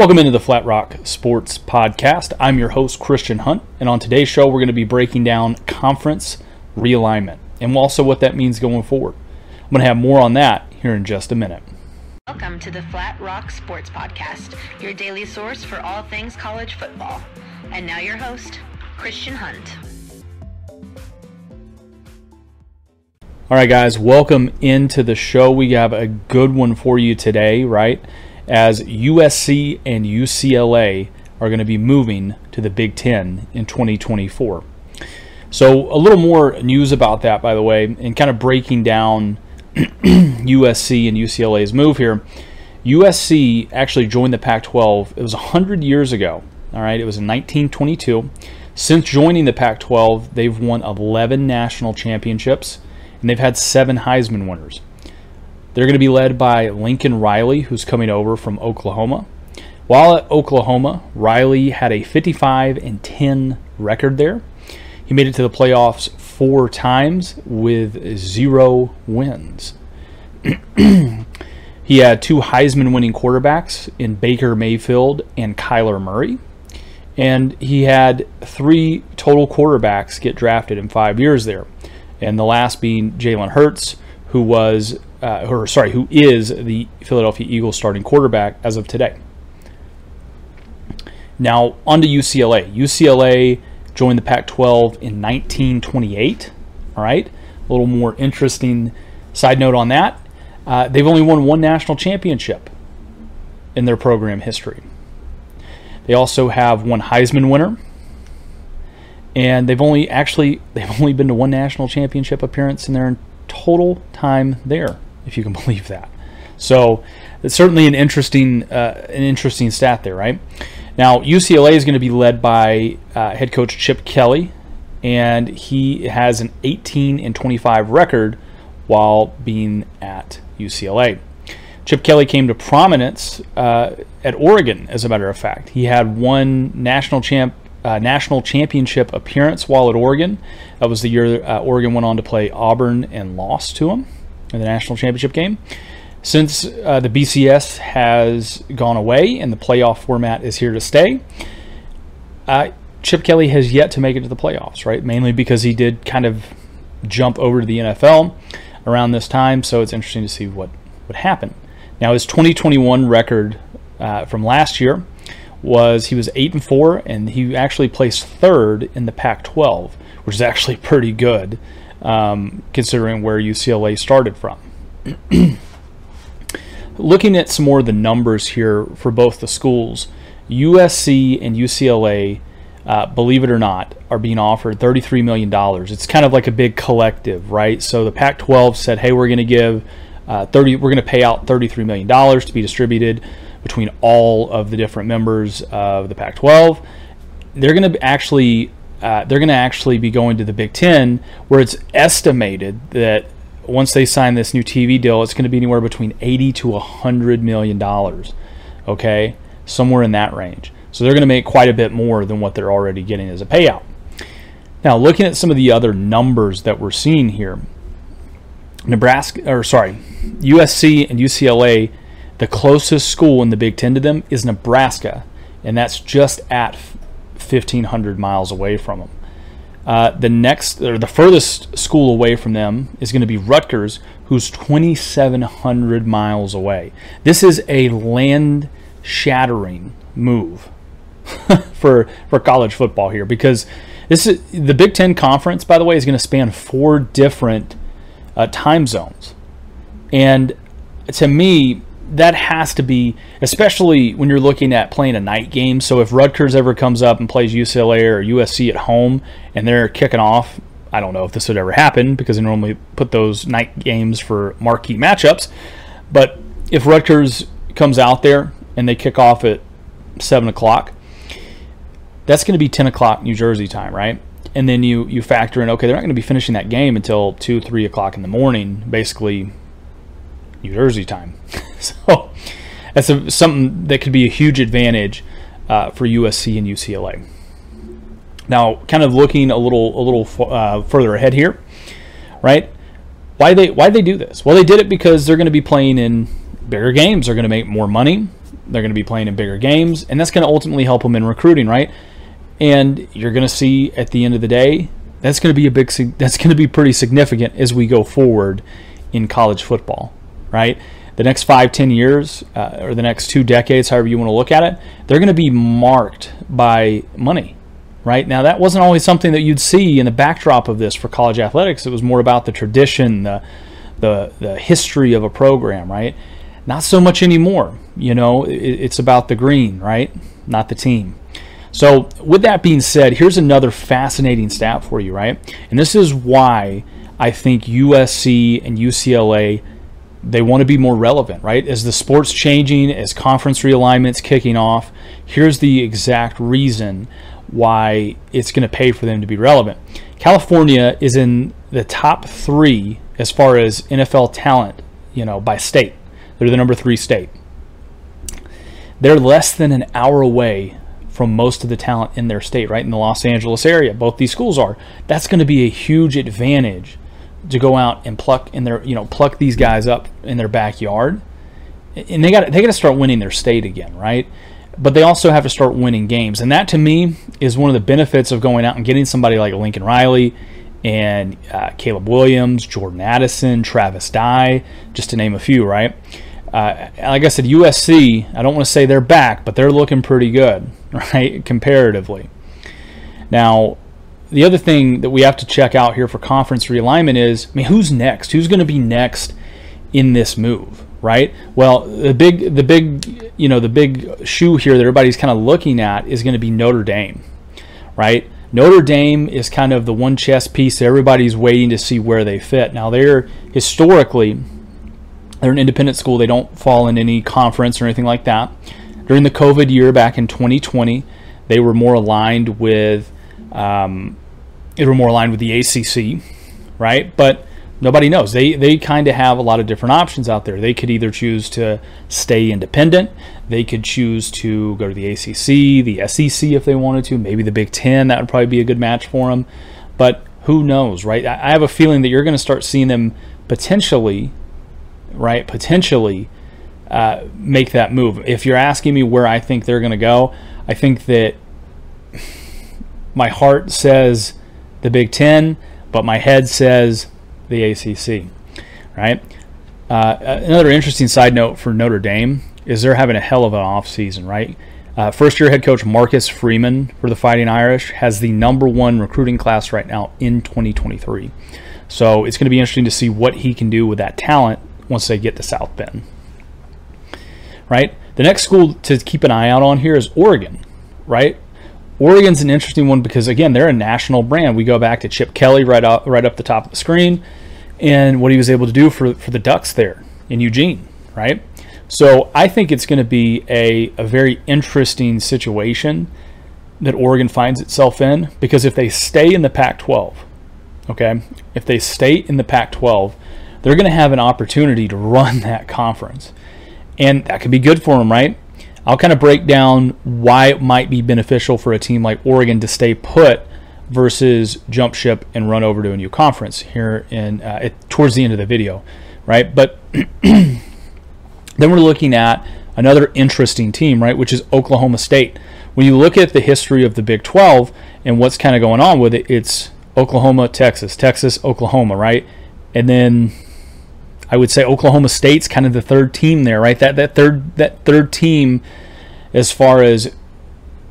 Welcome into the Flat Rock Sports Podcast. I'm your host, Christian Hunt, and on today's show, we're going to be breaking down conference realignment and also what that means going forward. I'm going to have more on that here in just a minute. Welcome to the Flat Rock Sports Podcast, your daily source for all things college football. And now, your host, Christian Hunt. All right, guys, welcome into the show. We have a good one for you today, right? As USC and UCLA are going to be moving to the Big Ten in 2024. So, a little more news about that, by the way, and kind of breaking down USC and UCLA's move here. USC actually joined the Pac 12, it was 100 years ago. All right, it was in 1922. Since joining the Pac 12, they've won 11 national championships and they've had seven Heisman winners. They're going to be led by Lincoln Riley, who's coming over from Oklahoma. While at Oklahoma, Riley had a 55 and 10 record there. He made it to the playoffs four times with zero wins. he had two Heisman winning quarterbacks in Baker Mayfield and Kyler Murray. And he had three total quarterbacks get drafted in five years there and the last being Jalen Hurts, who was, uh, or sorry, who is the Philadelphia Eagles starting quarterback as of today. Now on to UCLA. UCLA joined the Pac-12 in 1928. All right, a little more interesting side note on that. Uh, they've only won one national championship in their program history. They also have one Heisman winner and they've only actually they've only been to one national championship appearance in their total time there, if you can believe that. So it's certainly an interesting uh, an interesting stat there, right? Now UCLA is going to be led by uh, head coach Chip Kelly, and he has an 18 and 25 record while being at UCLA. Chip Kelly came to prominence uh, at Oregon, as a matter of fact. He had one national champ uh, national championship appearance while at Oregon. That was the year uh, Oregon went on to play Auburn and lost to them in the national championship game. Since uh, the BCS has gone away and the playoff format is here to stay, uh, Chip Kelly has yet to make it to the playoffs, right? Mainly because he did kind of jump over to the NFL around this time, so it's interesting to see what would happen. Now, his 2021 record uh, from last year was he was eight and four, and he actually placed third in the Pac-12, which is actually pretty good um, considering where UCLA started from. Looking at some more of the numbers here for both the schools, USC and UCLA, uh, believe it or not, are being offered $33 million. It's kind of like a big collective, right? So the Pac-12 said, "Hey, we're going to give uh, 30. We're going to pay out $33 million to be distributed." Between all of the different members of the Pac-12. They're going to actually uh, they're going to actually be going to the Big Ten, where it's estimated that once they sign this new TV deal, it's going to be anywhere between 80 to 100 million dollars. Okay, somewhere in that range. So they're going to make quite a bit more than what they're already getting as a payout. Now, looking at some of the other numbers that we're seeing here, Nebraska, or sorry, USC and UCLA the closest school in the Big Ten to them is Nebraska, and that's just at 1,500 miles away from them. Uh, the next, or the furthest school away from them is going to be Rutgers, who's 2,700 miles away. This is a land shattering move for for college football here because this is the Big Ten conference. By the way, is going to span four different uh, time zones, and to me, that has to be, especially when you're looking at playing a night game. So if Rutgers ever comes up and plays UCLA or USC at home and they're kicking off, I don't know if this would ever happen because they normally put those night games for marquee matchups. But if Rutgers comes out there and they kick off at 7 o'clock, that's going to be 10 o'clock New Jersey time, right? And then you, you factor in, okay, they're not going to be finishing that game until 2, 3 o'clock in the morning, basically New Jersey time. so that's a, something that could be a huge advantage uh, for USC and UCLA. Now, kind of looking a little a little uh, further ahead here, right? Why they why they do this? Well, they did it because they're going to be playing in bigger games. They're going to make more money. They're going to be playing in bigger games, and that's going to ultimately help them in recruiting, right? And you're going to see at the end of the day, that's going to be a big, that's going to be pretty significant as we go forward in college football, right? The next five, ten years, uh, or the next two decades, however you want to look at it, they're going to be marked by money, right? Now, that wasn't always something that you'd see in the backdrop of this for college athletics. It was more about the tradition, the, the, the history of a program, right? Not so much anymore. You know, it, it's about the green, right? Not the team. So, with that being said, here's another fascinating stat for you, right? And this is why I think USC and UCLA they want to be more relevant, right? As the sport's changing, as conference realignments kicking off, here's the exact reason why it's going to pay for them to be relevant. California is in the top three as far as NFL talent, you know, by state. They're the number three state. They're less than an hour away from most of the talent in their state, right? In the Los Angeles area, both these schools are. That's going to be a huge advantage to go out and pluck in their, you know, pluck these guys up in their backyard. And they got they got to start winning their state again, right? But they also have to start winning games, and that to me is one of the benefits of going out and getting somebody like Lincoln Riley and uh, Caleb Williams, Jordan Addison, Travis Dye, just to name a few, right? Uh, like I said, USC, I don't want to say they're back, but they're looking pretty good, right, comparatively. Now, the other thing that we have to check out here for conference realignment is, I mean, who's next? Who's going to be next in this move, right? Well, the big, the big, you know, the big shoe here that everybody's kind of looking at is going to be Notre Dame, right? Notre Dame is kind of the one chess piece that everybody's waiting to see where they fit. Now, they're historically they're an independent school. They don't fall in any conference or anything like that. During the COVID year back in 2020, they were more aligned with um, they were more aligned with the ACC, right? But nobody knows. They they kind of have a lot of different options out there. They could either choose to stay independent. They could choose to go to the ACC, the SEC if they wanted to. Maybe the Big Ten. That would probably be a good match for them. But who knows, right? I have a feeling that you're going to start seeing them potentially right? Potentially uh, make that move. If you're asking me where I think they're going to go, I think that my heart says the Big Ten, but my head says the ACC, right? Uh, another interesting side note for Notre Dame is they're having a hell of an off season, right? Uh, first year head coach Marcus Freeman for the Fighting Irish has the number one recruiting class right now in 2023. So it's going to be interesting to see what he can do with that talent once they get to South Bend. Right? The next school to keep an eye out on here is Oregon, right? Oregon's an interesting one because again, they're a national brand. We go back to Chip Kelly right up right up the top of the screen and what he was able to do for, for the Ducks there in Eugene, right? So I think it's going to be a, a very interesting situation that Oregon finds itself in because if they stay in the Pac 12, okay, if they stay in the Pac 12, they're going to have an opportunity to run that conference. And that could be good for them, right? I'll kind of break down why it might be beneficial for a team like Oregon to stay put versus jump ship and run over to a new conference here in uh, it, towards the end of the video, right? But then we're looking at another interesting team, right, which is Oklahoma State. When you look at the history of the Big 12 and what's kind of going on with it, it's Oklahoma, Texas, Texas, Oklahoma, right? And then I would say Oklahoma State's kind of the third team there, right? That that third that third team as far as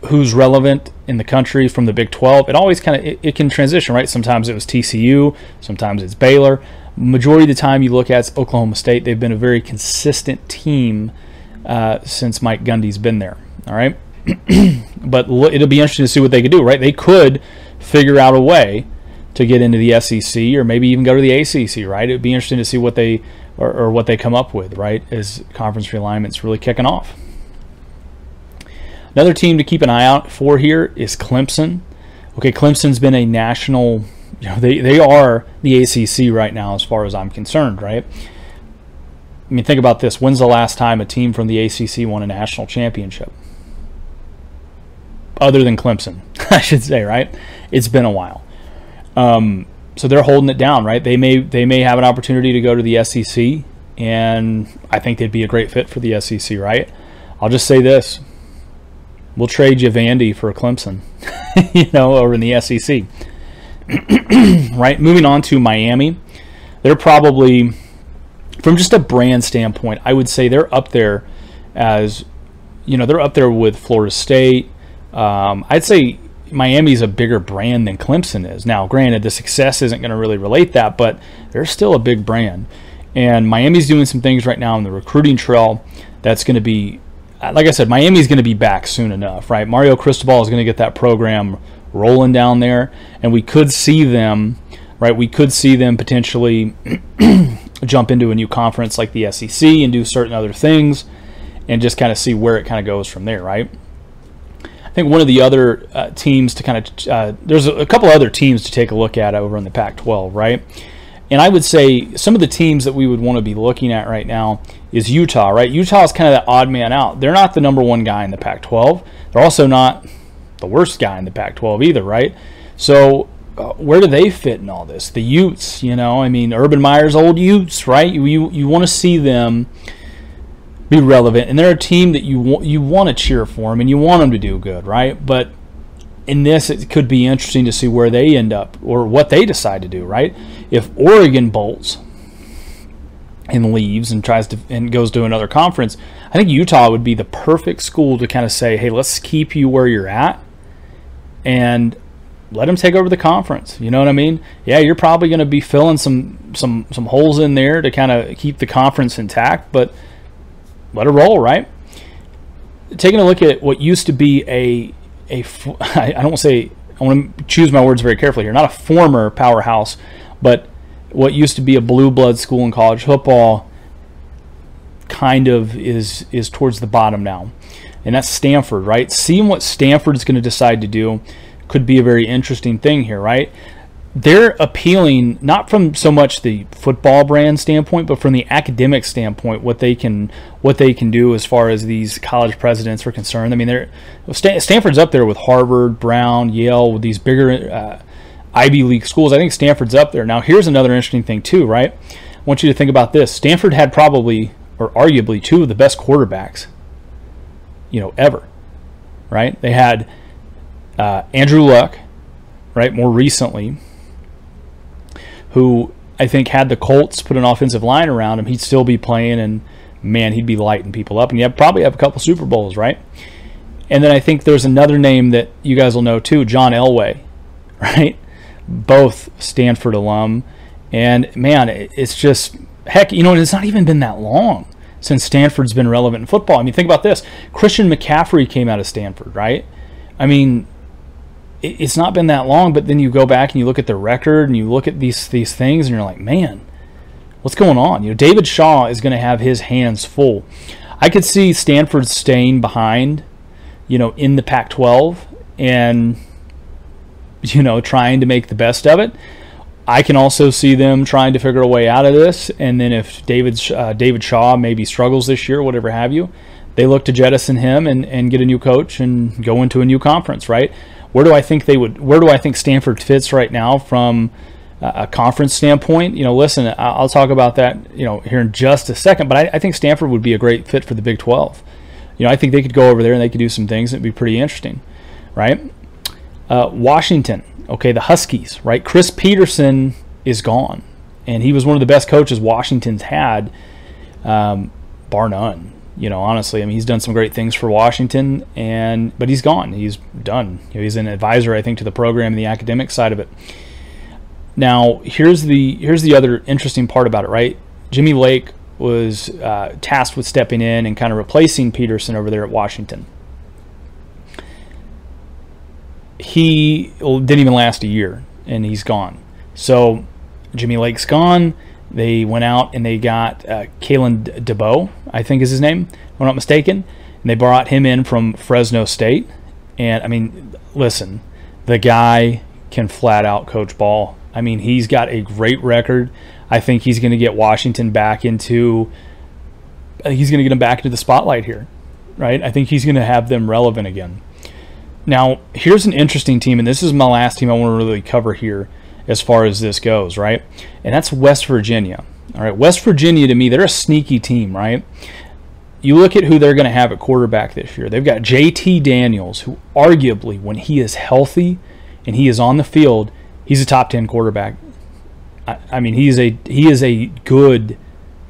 who's relevant in the country from the Big 12. It always kind of it, it, can transition, right? Sometimes it was TCU, sometimes it's Baylor. Majority of the time you look at Oklahoma State. They've been a very consistent team uh, since Mike Gundy's been there. All right, but it'll be interesting to see what they could do, right? They could figure out a way to get into the SEC or maybe even go to the ACC, right? It'd be interesting to see what they or, or what they come up with, right? As conference realignment's really kicking off. Another team to keep an eye out for here is Clemson. Okay, Clemson's been a national, you know, they, they are the ACC right now as far as I'm concerned, right? I mean, think about this. When's the last time a team from the ACC won a national championship? Other than Clemson, I should say, right? It's been a while. Um, so they're holding it down, right? They may they may have an opportunity to go to the SEC, and I think they'd be a great fit for the SEC, right? I'll just say this: we'll trade you Vandy for Clemson, you know, over in the SEC. right. Moving on to Miami, they're probably, from just a brand standpoint, I would say they're up there as, you know, they're up there with Florida State. Um, I'd say Miami's a bigger brand than Clemson is. Now, granted, the success isn't going to really relate that, but they're still a big brand. And Miami's doing some things right now on the recruiting trail that's going to be, uh, like I said, Miami's going to be back soon enough, right? Mario Cristobal is going to get that program rolling down there, and we could see them, right? We could see them potentially jump into a new conference like the SEC and do certain other things and just kind of see where it kind of goes from there, right? Think one of the other uh, teams to kind of uh, there's a, a, couple other teams to take a look at over in the Pac-12, right? And I would say some of the teams that we would want to be looking at right now is Utah, right? Utah is kind of the odd man out. They're not the number one guy in the Pac-12. They're also not the worst guy in the Pac-12 either, right? So uh, where do they fit in all this? The Utes, you know, I mean, Urban Meyer's old Utes, right? You you, you want to see them be relevant, and they're a team that you want you want to cheer for them and you want them to do good, right? But in this, it could be interesting to see where they end up or what they decide to do, right? If Oregon bolts and leaves and tries to and goes to another conference, I think Utah would be the perfect school to kind of say, "Hey, let's keep you where you're at." And let them take over the conference. You know what I mean? Yeah, you're probably going to be filling some some some holes in there to kind of keep the conference intact, but let it roll, right? Taking a look at what used to be a a I don't want to say I want to choose my words very carefully here. Not a former powerhouse, but what used to be a blue blood school in college football kind of is is towards the bottom now. And that's Stanford, right? Seeing what Stanford is going to decide to do could be a very interesting thing here, right? They're appealing not from so much the football brand standpoint, but from the academic standpoint, what they can what they can do as far as these college presidents are concerned. I mean, they're Stanford's up there with Harvard, Brown, Yale, with these bigger uh, Ivy League schools. I think Stanford's up there. Now, here's another interesting thing too, right? I want you to think about this. Stanford had probably or arguably two of the best quarterbacks, you know, ever. Right? They had uh, Andrew Luck, right? More recently who I think had the Colts put an offensive line around him, he'd still be playing, and man, he'd be lighting people up, and you probably have a couple Super Bowls, right? And then I think there's another name that you guys will know too, John Elway, right? Both Stanford alum, and man, it's just heck, you know, it's not even been that long since Stanford's been relevant in football. I mean, think about this: Christian McCaffrey came out of Stanford, right? I mean, it's not been that long, but then you go back and you look at the record and you look at these these things and you're like, man, what's going on? You know, David Shaw is going to have his hands full. I could see Stanford staying behind, you know, in the Pac-12 and you know trying to make the best of it. I can also see them trying to figure a way out of this, and then if David uh, David Shaw maybe struggles this year, whatever have you, they look to jettison him and, and get a new coach and go into a new conference, right? Where do I think they would? Where do I think Stanford fits right now from a conference standpoint? You know, listen, I'll talk about that you know here in just a second. But I, I think Stanford would be a great fit for the Big 12. You know, I think they could go over there and they could do some things that'd be pretty interesting, right? Uh, Washington, okay, the Huskies, right? Chris Petersen is gone, and he was one of the best coaches Washington's had, um, bar none you know, honestly, I mean, he's done some great things for Washington, and but he's gone. He's done. You know, he's an advisor, I think, to the program and the academic side of it. Now, here's the here's the other interesting part about it, right? Jimmy Lake was uh, tasked with stepping in and kind of replacing Petersen over there at Washington. He didn't even last a year, and he's gone. So Jimmy Lake's gone. They went out and they got uh, Kalen DeBoer, I think is his name, if I'm not mistaken. And they brought him in from Fresno State. And I mean, listen, the guy can flat out coach ball. I mean, he's got a great record. I think he's going to get Washington back into. He's going to get them back into the spotlight here, right? I think he's going to have them relevant again. Now, here's an interesting team, and this is my last team I want to really cover here as far as this goes, right? And that's West Virginia. All right, West Virginia to me, they're a sneaky team, right? you look at who they're going to have at quarterback this year. They've got JT Daniels, who arguably, when he is healthy and he is on the field, he's a top 10 quarterback. I, I mean, he is a he is a good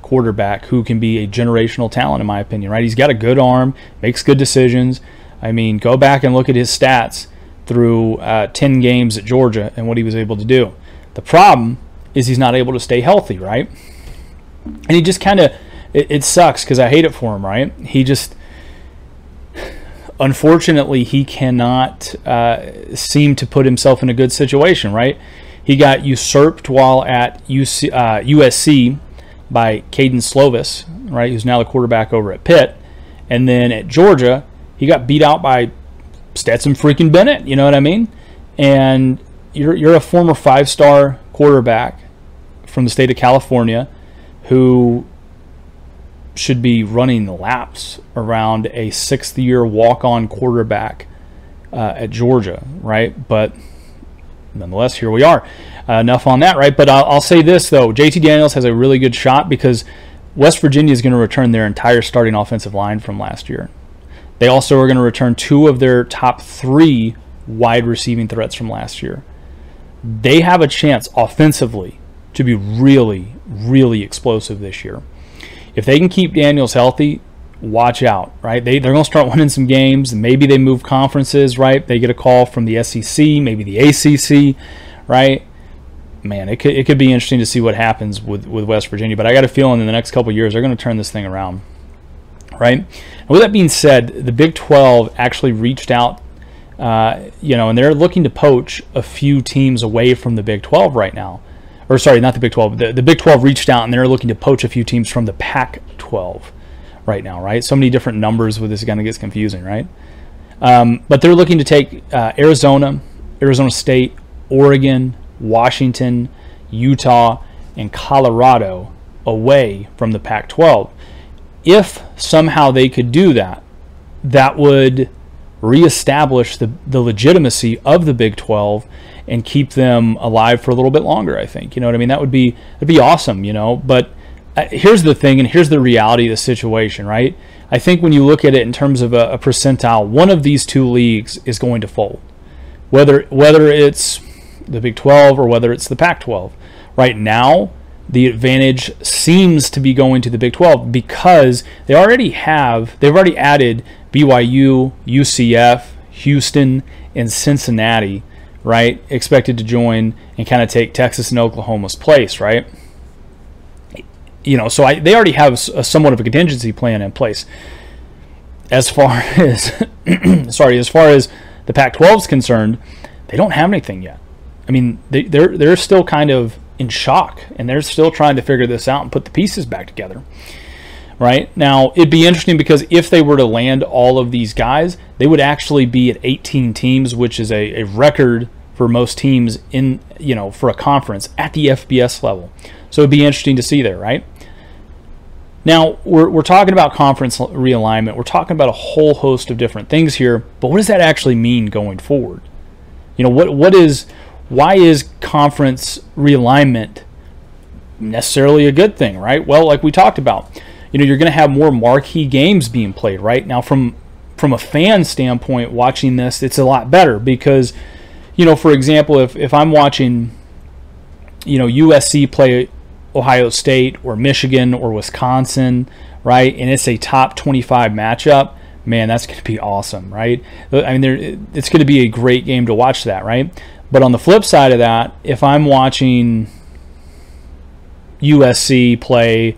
quarterback who can be a generational talent, in my opinion. Right? He's got a good arm, makes good decisions. I mean, go back and look at his stats through uh, 10 games at Georgia and what he was able to do. The problem is he's not able to stay healthy, right? And he just kind of it, it sucks because I hate it for him, right? He just unfortunately he cannot uh, seem to put himself in a good situation, right? He got usurped while at UC, uh, USC by Kedon Slovis, right? Who's now the quarterback over at Pitt, and then at Georgia he got beat out by Stetson freaking Bennett. You know what I mean? And you're you're a former five star quarterback from the state of California who should be running laps around a sixth year walk on quarterback uh, at Georgia, right? But nonetheless, here we are. Uh, enough on that, right? But I'll, I'll, say this, though JT Daniels has a really good shot because West Virginia is going to return their entire starting offensive line from last year. They also are going to return two of their top three wide receiving threats from last year. They have a chance offensively to be really, really explosive this year if they can keep Daniels healthy, watch out, right? They, they're going to start winning some games. Maybe they move conferences, right? They get a call from the SEC, maybe the ACC, right? Man, it could, it could be interesting to see what happens with, with West Virginia. But I got a feeling in the next couple years, they're going to turn this thing around, right? And with that being said, the Big 12 actually reached out, uh, you know, and they're looking to poach a few teams away from the Big 12 right now or sorry, not the Big 12. The, the Big 12 reached out and they're looking to poach a few teams from the Pac 12 right now, right? So many different numbers with this kind of gets confusing, right? Um, but they're looking to take uh, Arizona, Arizona State, Oregon, Washington, Utah, and Colorado away from the Pac 12. If somehow they could do that, that would reestablish the, the legitimacy of the Big 12 and keep them alive for a little bit longer. I think you know what I mean. That would be that'd be awesome, you know. But uh, here's the thing, and here's the reality of the situation, right? I think when you look at it in terms of a, a percentile, one of these two leagues is going to fold, whether whether it's the Big 12 or whether it's the Pac 12. Right now, the advantage seems to be going to the Big 12 because they already have, they've already added BYU, UCF, Houston, and Cincinnati right? Expected to join and kind of take Texas and Oklahoma's place, right? You know, so I, they already have a somewhat of a contingency plan in place. As far as, sorry, as far as the Pac-12 is concerned, they don't have anything yet. I mean, they, they're they're still kind of in shock, and they're still trying to figure this out and put the pieces back together right? Now, it'd be interesting because if they were to land all of these guys, they would actually be at 18 teams, which is a, a record for most teams in, you know, for a conference at the FBS level. So it'd be interesting to see there, right? Now, we're, we're talking about conference realignment. We're talking about a whole host of different things here, but what does that actually mean going forward? You know, what what is why is conference realignment necessarily a good thing, right? Well, like we talked about, you know you're going to have more marquee games being played right? Now from from a fan standpoint watching this it's a lot better because you know for example if, if i'm watching you know usc play ohio state or michigan or wisconsin right and it's a top 25 matchup man that's going to be awesome right? I mean there, it's going to be a great game to watch that right but on the flip side of that if i'm watching usc play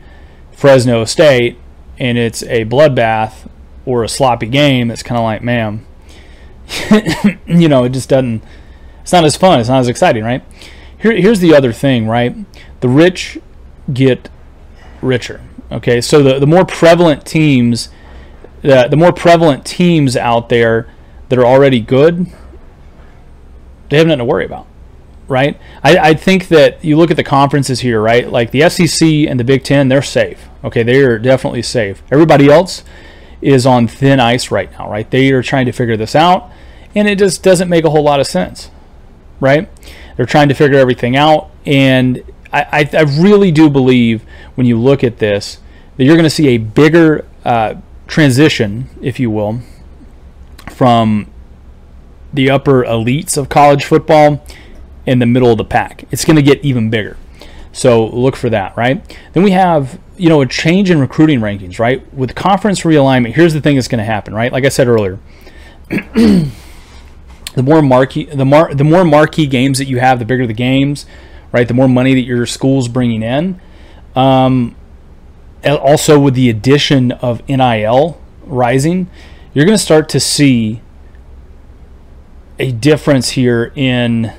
Fresno State and it's a bloodbath or a sloppy game, it's kind of like, man, you know, it just doesn't. It's not as fun. It's not as exciting, right? Here, here's the other thing, right? The rich get richer. Okay, so the, the more prevalent teams, the, the more prevalent teams out there that are already good, they have nothing to worry about right? I, I think that you look at the conferences here, right? Like the SEC and the Big Ten, they're safe. Okay, they are definitely safe. Everybody else is on thin ice right now, right? They are trying to figure this out, and it just doesn't make a whole lot of sense, right? They're trying to figure everything out, and I, I, I really do believe when you look at this that you're going to see a bigger uh, transition, if you will, from the upper elites of college football in the middle of the pack. It's going to get even bigger. So look for that, right? Then we have, you know, a change in recruiting rankings, right? With conference realignment, here's the thing that's going to happen, right? Like I said earlier, the more marquee, the more the more marquee games that you have, the bigger the games, right? The more money that your school's bringing in. Um, also, with the addition of NIL rising, you're going to start to see a difference here in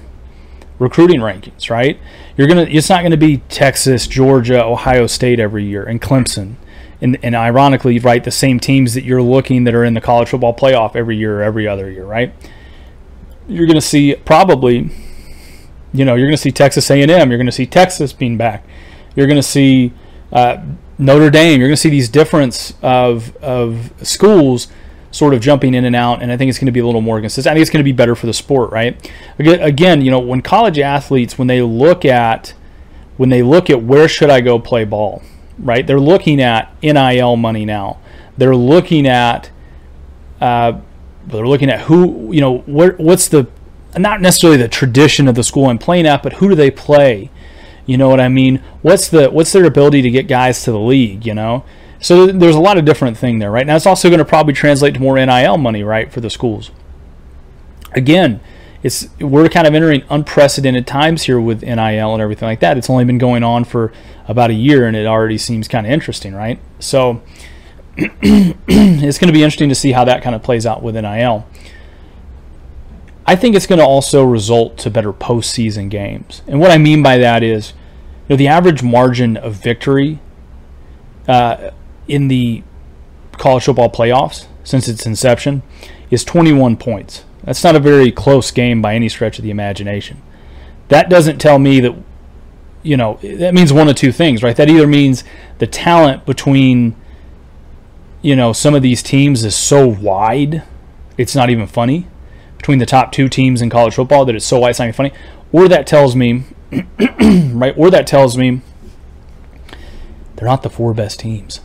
recruiting rankings, right? You're gonna it's not gonna be Texas, Georgia, Ohio State every year, and Clemson. And, and ironically, right, the same teams that you're looking that are in the college football playoff every year or every other year, right? You're going to see probably, you know, you're going to see Texas A&M. You're going to see Texas being back. You're going to see uh, Notre Dame. You're going to see these difference of of schools sort of jumping in and out, and I think it's going to be a little more consistent. I think it's going to be better for the sport, right? Again, you know, when college athletes when they look at when they look at where should I go play ball, right? They're looking at NIL money now. They're looking at uh, they're looking at who you know where, what's the not necessarily the tradition of the school I'm playing at, but who do they play? You know what I mean? What's the what's their ability to get guys to the league? You know, so there's a lot of different thing there, right? Now it's also going to probably translate to more NIL money, right, for the schools. Again, it's we're kind of entering unprecedented times here with NIL and everything like that. It's only been going on for about a year, and it already seems kind of interesting, right? So it's going to be interesting to see how that kind of plays out with NIL. I think it's going to also result to better postseason games, and what I mean by that is, you know, the average margin of victory uh, in the college football playoffs since its inception is 21 points. That's not a very close game by any stretch of the imagination. That doesn't tell me that, you know, that means one of two things, right? That either means the talent between, you know, some of these teams is so wide, it's not even funny between the top two teams in college football that it's so wide it's not even funny, or that tells me, right, or that tells me they're not the four best teams.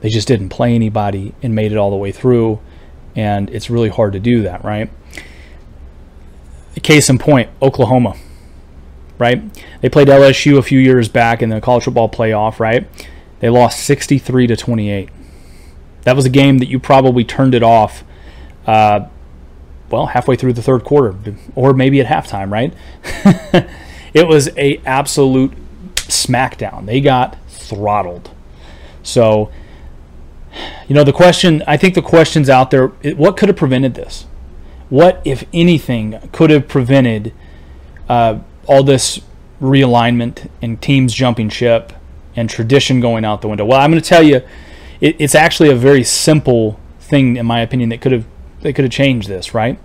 They just didn't play anybody and made it all the way through. And it's really hard to do that, right? Case in point, Oklahoma, right? They played LSU a few years back in the college football playoff, right? They lost 63 to 28. That was a game that you probably turned it off, uh, well, halfway through the third quarter, or maybe at halftime, right? it was a absolute smackdown. They got throttled. So you know, the question, I think the question's out there what could have prevented this? What, if anything, could have prevented uh, all this realignment and teams jumping ship and tradition going out the window? Well, I'm going to tell you, it, it's actually a very simple thing, in my opinion, that could have they could have changed this, right?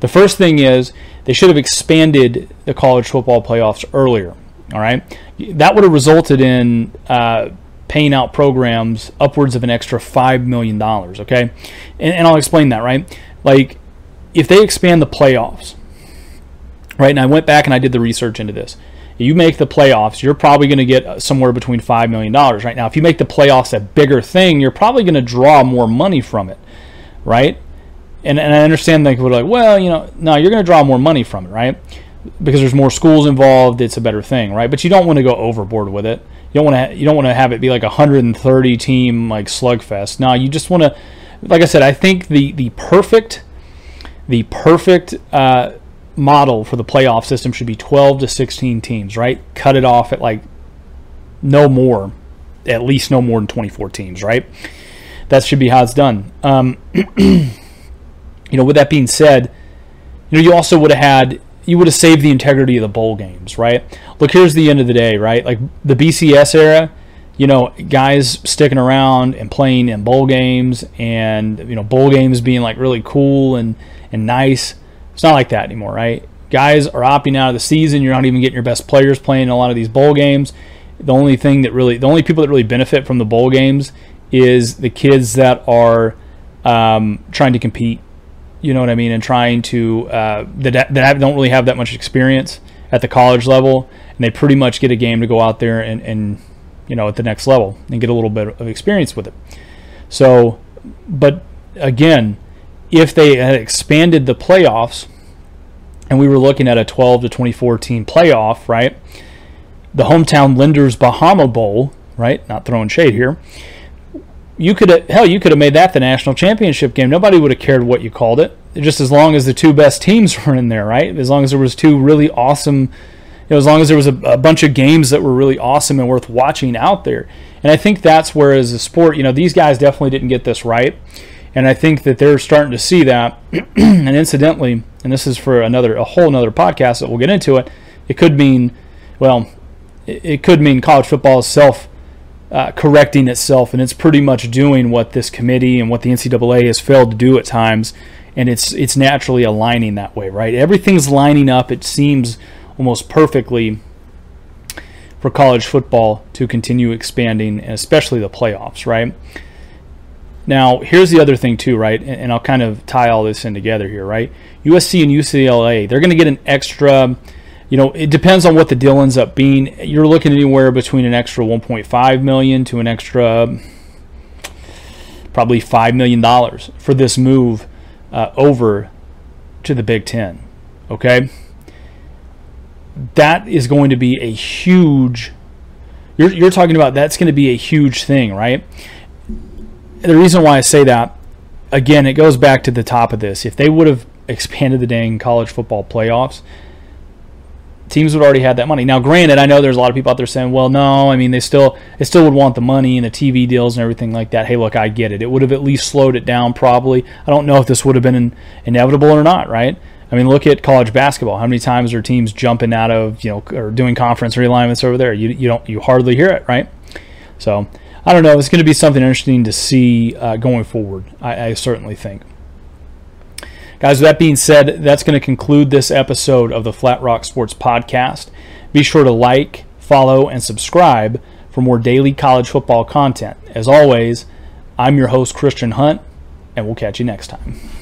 The first thing is they should have expanded the college football playoffs earlier. All right, that would have resulted in uh, paying out programs upwards of an extra $5 million, okay? And, and I'll explain that, right? Like, if they expand the playoffs, right, and I went back and I did the research into this. You make the playoffs, you're probably going to get uh, somewhere between $5 million right now. If you make the playoffs a bigger thing, you're probably going to draw more money from it, right? And, and I understand they would like, well, you know, no, you're going to draw more money from it, right? Because there's more schools involved, it's a better thing, right? But you don't want to go overboard with it. You don't want to you don't want to have it be like a 130 team like slugfest. No, you just want to, like I said, I think the the perfect the perfect uh, model for the playoff system should be 12 to 16 teams, right? Cut it off at like no more, at least no more than 24 teams, right? That should be how it's done. Um, you know, with that being said, you know, you also would have had you would have saved the integrity of the bowl games, right? Look, here's the end of the day, right? Like the BCS era, you know, guys sticking around and playing in bowl games and, you know, bowl games being like really cool and, and nice. It's not like that anymore, right? Guys are opting out of the season. You're not even getting your best players playing in a lot of these bowl games. The only thing that really, the only people that really benefit from the bowl games is the kids that are um, trying to compete you know what I mean, and trying to uh, that that don't really have that much experience at the college level, and they pretty much get a game to go out there and, and you know at the next level and get a little bit of experience with it. So, but again, if they had expanded the playoffs and we were looking at a 12 to 24 team playoff, right? The hometown lenders Bahama Bowl, right? Not throwing shade here. You could have, hell, you could have made that the national championship game. Nobody would have cared what you called it, just as long as the two best teams were in there, right? As long as there was two really awesome, you know, as long as there was a, a bunch of games that were really awesome and worth watching out there. And I think that's where, as a sport, you know, these guys definitely didn't get this right. And I think that they're starting to see that. and incidentally, and this is for another a whole another podcast that we'll get into it. It could mean, well, it could mean college football is self uh, correcting itself, and it's pretty much doing what this committee and what the NCAA has failed to do at times, and it's it's naturally aligning that way, right? Everything's lining up. It seems almost perfectly for college football to continue expanding, and especially the playoffs, right? Now, here's the other thing too, right? And I'll kind of tie all this in together here, right? USC and UCLA, they're going to get an extra. You know, it depends on what the deal ends up being. You're looking anywhere between an extra 1.5 million to an extra probably five million dollars for this move uh, over to the Big Ten. Okay, that is going to be a huge. You're, you're talking about that's going to be a huge thing, right? the reason why I say that, again, it goes back to the top of this. If they would have expanded the dang college football playoffs, teams would already had that money. Now, granted, I know there's a lot of people out there saying, "Well, no, I mean they still they still would want the money and the TV deals and everything like that." Hey, look, I get it. It would have at least slowed it down. Probably, I don't know if this would have been in, inevitable or not. Right? I mean, look at college basketball. How many times are teams jumping out of you know or doing conference realignments over there? You you don't you hardly hear it, right? So I don't know. It's going to be something interesting to see uh, going forward. I, I certainly think. Guys, with that being said, that's going to conclude this episode of the Flat Rock Sports Podcast. Be sure to like, follow, and subscribe for more daily college football content. As always, I'm your host, Christian Hunt, and we'll catch you next time.